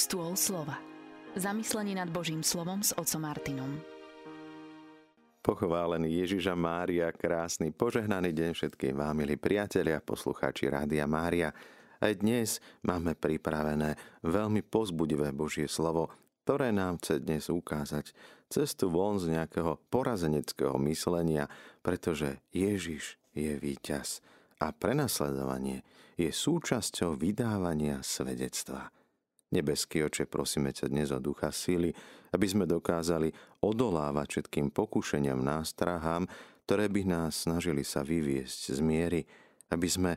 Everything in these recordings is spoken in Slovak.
Stôl slova. Zamyslenie nad Božím slovom s otcom Martinom. Pochválený Ježiša Mária, krásny, požehnaný deň všetkým vám, milí priatelia, poslucháči Rádia Mária. Aj dnes máme pripravené veľmi pozbudivé Božie slovo, ktoré nám chce dnes ukázať cestu von z nejakého porazeneckého myslenia, pretože Ježiš je víťaz a prenasledovanie je súčasťou vydávania svedectva. Nebeský oče, prosíme ťa dnes o ducha síly, aby sme dokázali odolávať všetkým pokušeniam, nástrahám, ktoré by nás snažili sa vyviesť z miery, aby sme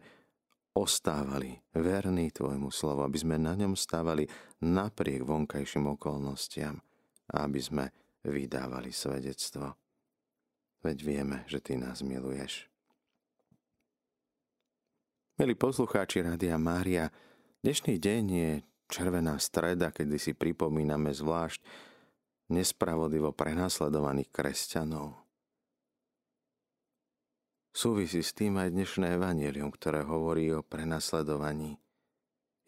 ostávali verní Tvojmu slovu, aby sme na ňom stávali napriek vonkajším okolnostiam a aby sme vydávali svedectvo. Veď vieme, že Ty nás miluješ. Milí poslucháči Rádia Mária, dnešný deň je červená streda, kedy si pripomíname zvlášť nespravodivo prenasledovaných kresťanov. Súvisí s tým aj dnešné evanelium, ktoré hovorí o prenasledovaní.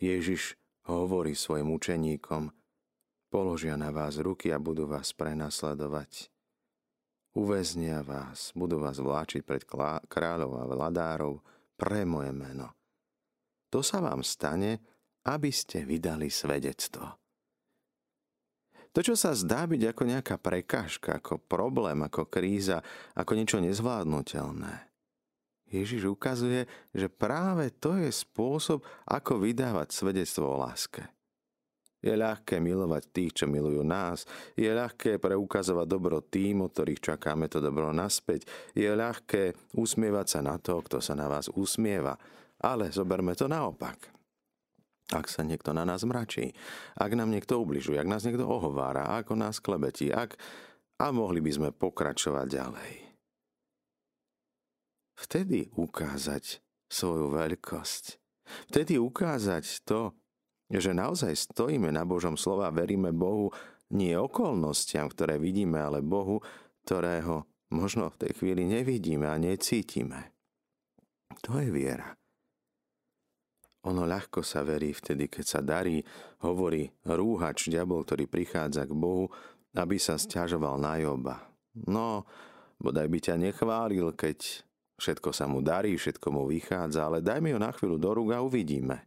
Ježiš hovorí svojim učeníkom, položia na vás ruky a budú vás prenasledovať. Uväznia vás, budú vás vláčiť pred kráľov a vladárov pre moje meno. To sa vám stane, aby ste vydali svedectvo. To, čo sa zdá byť ako nejaká prekážka, ako problém, ako kríza, ako niečo nezvládnutelné. Ježiš ukazuje, že práve to je spôsob, ako vydávať svedectvo o láske. Je ľahké milovať tých, čo milujú nás. Je ľahké preukazovať dobro tým, od ktorých čakáme to dobro naspäť. Je ľahké usmievať sa na to, kto sa na vás usmieva. Ale zoberme to naopak ak sa niekto na nás mračí, ak nám niekto ubližuje, ak nás niekto ohovára, ako nás klebetí, ak... a mohli by sme pokračovať ďalej. Vtedy ukázať svoju veľkosť. Vtedy ukázať to, že naozaj stojíme na Božom slova veríme Bohu nie okolnostiam, ktoré vidíme, ale Bohu, ktorého možno v tej chvíli nevidíme a necítime. To je viera. Ono ľahko sa verí vtedy, keď sa darí, hovorí rúhač, diabol, ktorý prichádza k Bohu, aby sa stiažoval na Joba. No, bodaj by ťa nechválil, keď všetko sa mu darí, všetko mu vychádza, ale daj mi ho na chvíľu do rúk a uvidíme.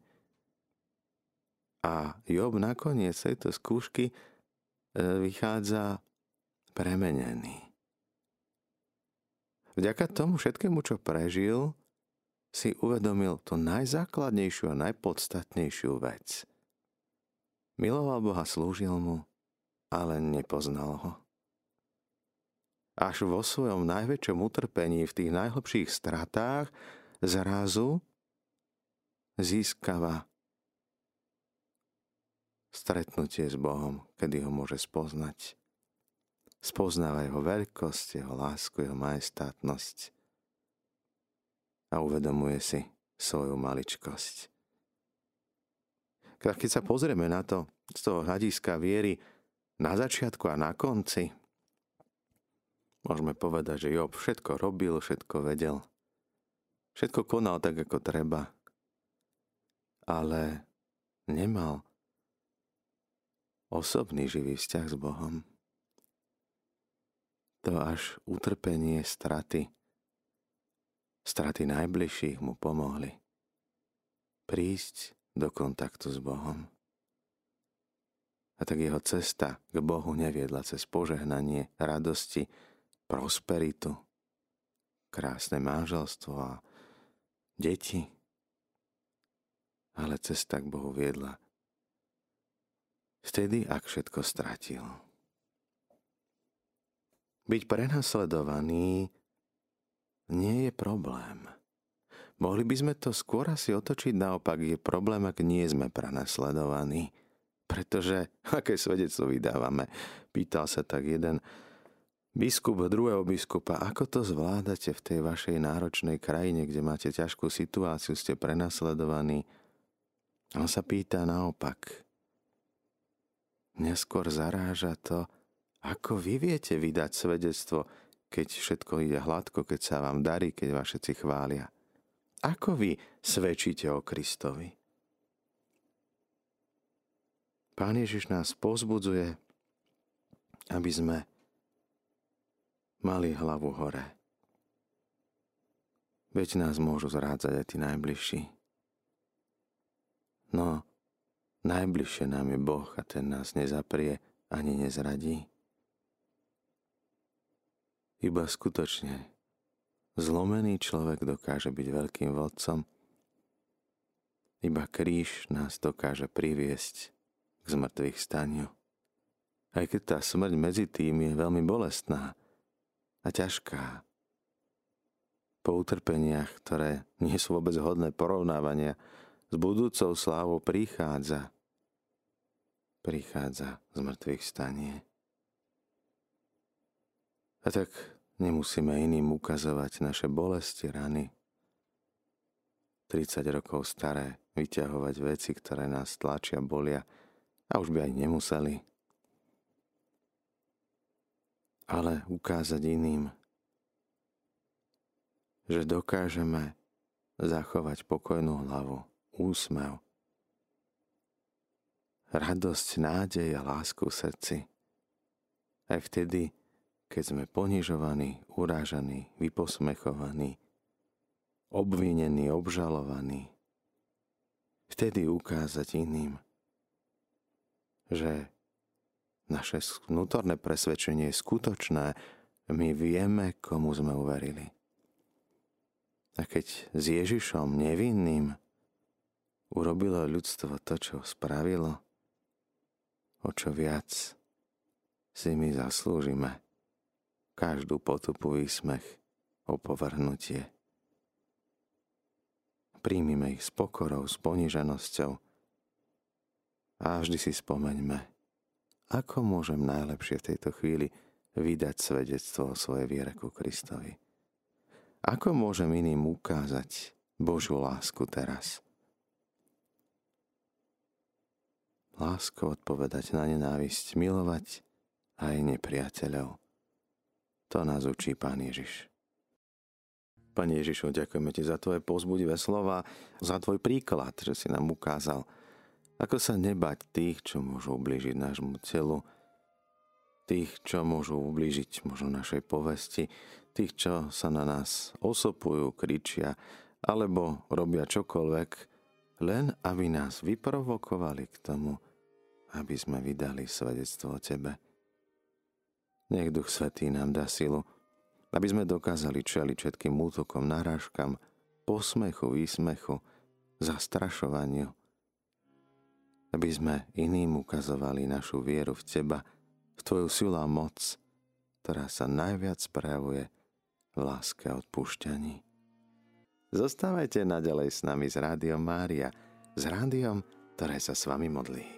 A Job nakoniec tejto skúšky e, vychádza premenený. Vďaka tomu všetkému, čo prežil, si uvedomil tú najzákladnejšiu a najpodstatnejšiu vec. Miloval Boha, slúžil mu, ale nepoznal ho. Až vo svojom najväčšom utrpení, v tých najhlbších stratách, zrazu získava stretnutie s Bohom, kedy ho môže spoznať. Spoznáva jeho veľkosť, jeho lásku, jeho majestátnosť a uvedomuje si svoju maličkosť. Keď sa pozrieme na to z toho hľadiska viery na začiatku a na konci, môžeme povedať, že Job všetko robil, všetko vedel. Všetko konal tak, ako treba. Ale nemal osobný živý vzťah s Bohom. To až utrpenie, straty straty najbližších mu pomohli prísť do kontaktu s Bohom. A tak jeho cesta k Bohu neviedla cez požehnanie, radosti, prosperitu, krásne manželstvo a deti, ale cesta k Bohu viedla vtedy, ak všetko stratil. Byť prenasledovaný nie je problém. Mohli by sme to skôr asi otočiť naopak. Je problém, ak nie sme prenasledovaní. Pretože aké svedectvo vydávame? Pýtal sa tak jeden biskup druhého biskupa, ako to zvládate v tej vašej náročnej krajine, kde máte ťažkú situáciu, ste prenasledovaní. On sa pýta naopak. Neskôr zaráža to, ako vy viete vydať svedectvo, keď všetko ide hladko, keď sa vám darí, keď vás všetci chvália? Ako vy svedčíte o Kristovi? Pán Ježiš nás pozbudzuje, aby sme mali hlavu hore. Veď nás môžu zrádzať aj tí najbližší. No, najbližšie nám je Boh a ten nás nezaprie ani nezradí. Iba skutočne zlomený človek dokáže byť veľkým vodcom, iba kríž nás dokáže priviesť k zmrtvých staniu. Aj keď tá smrť medzi tým je veľmi bolestná a ťažká. Po utrpeniach, ktoré nie sú vôbec hodné porovnávania, s budúcou slávou prichádza, prichádza z mŕtvych stanie. A tak nemusíme iným ukazovať naše bolesti, rany, 30 rokov staré, vyťahovať veci, ktoré nás tlačia, bolia a už by aj nemuseli. Ale ukázať iným, že dokážeme zachovať pokojnú hlavu, úsmev, radosť, nádej a lásku v srdci. Aj vtedy, keď sme ponižovaní, urážaní, vyposmechovaní, obvinený, obžalovaný. Vtedy ukázať iným, že naše vnútorné presvedčenie je skutočné, my vieme, komu sme uverili. A keď s Ježišom nevinným urobilo ľudstvo to, čo spravilo, o čo viac si my zaslúžime každú potupu výsmech, opovrhnutie. Príjmime ich s pokorou, s poniženosťou a vždy si spomeňme, ako môžem najlepšie v tejto chvíli vydať svedectvo o svojej viere ku Kristovi. Ako môžem iným ukázať Božiu lásku teraz? Láskou odpovedať na nenávisť, milovať aj nepriateľov. To nás učí Pán Ježiš. Pane Ježišu, ďakujeme Ti za Tvoje pozbudivé slova, za Tvoj príklad, že si nám ukázal, ako sa nebať tých, čo môžu ublížiť nášmu telu, tých, čo môžu ublížiť možno našej povesti, tých, čo sa na nás osopujú, kričia, alebo robia čokoľvek, len aby nás vyprovokovali k tomu, aby sme vydali svedectvo o Tebe. Nech Duch Svetý nám dá silu, aby sme dokázali čeliť všetkým útokom, narážkam, posmechu, výsmechu, zastrašovaniu. Aby sme iným ukazovali našu vieru v Teba, v Tvoju silu a moc, ktorá sa najviac prejavuje v láske a odpúšťaní. Zostávajte naďalej s nami z Rádiom Mária, s rádiom, ktoré sa s vami modlí.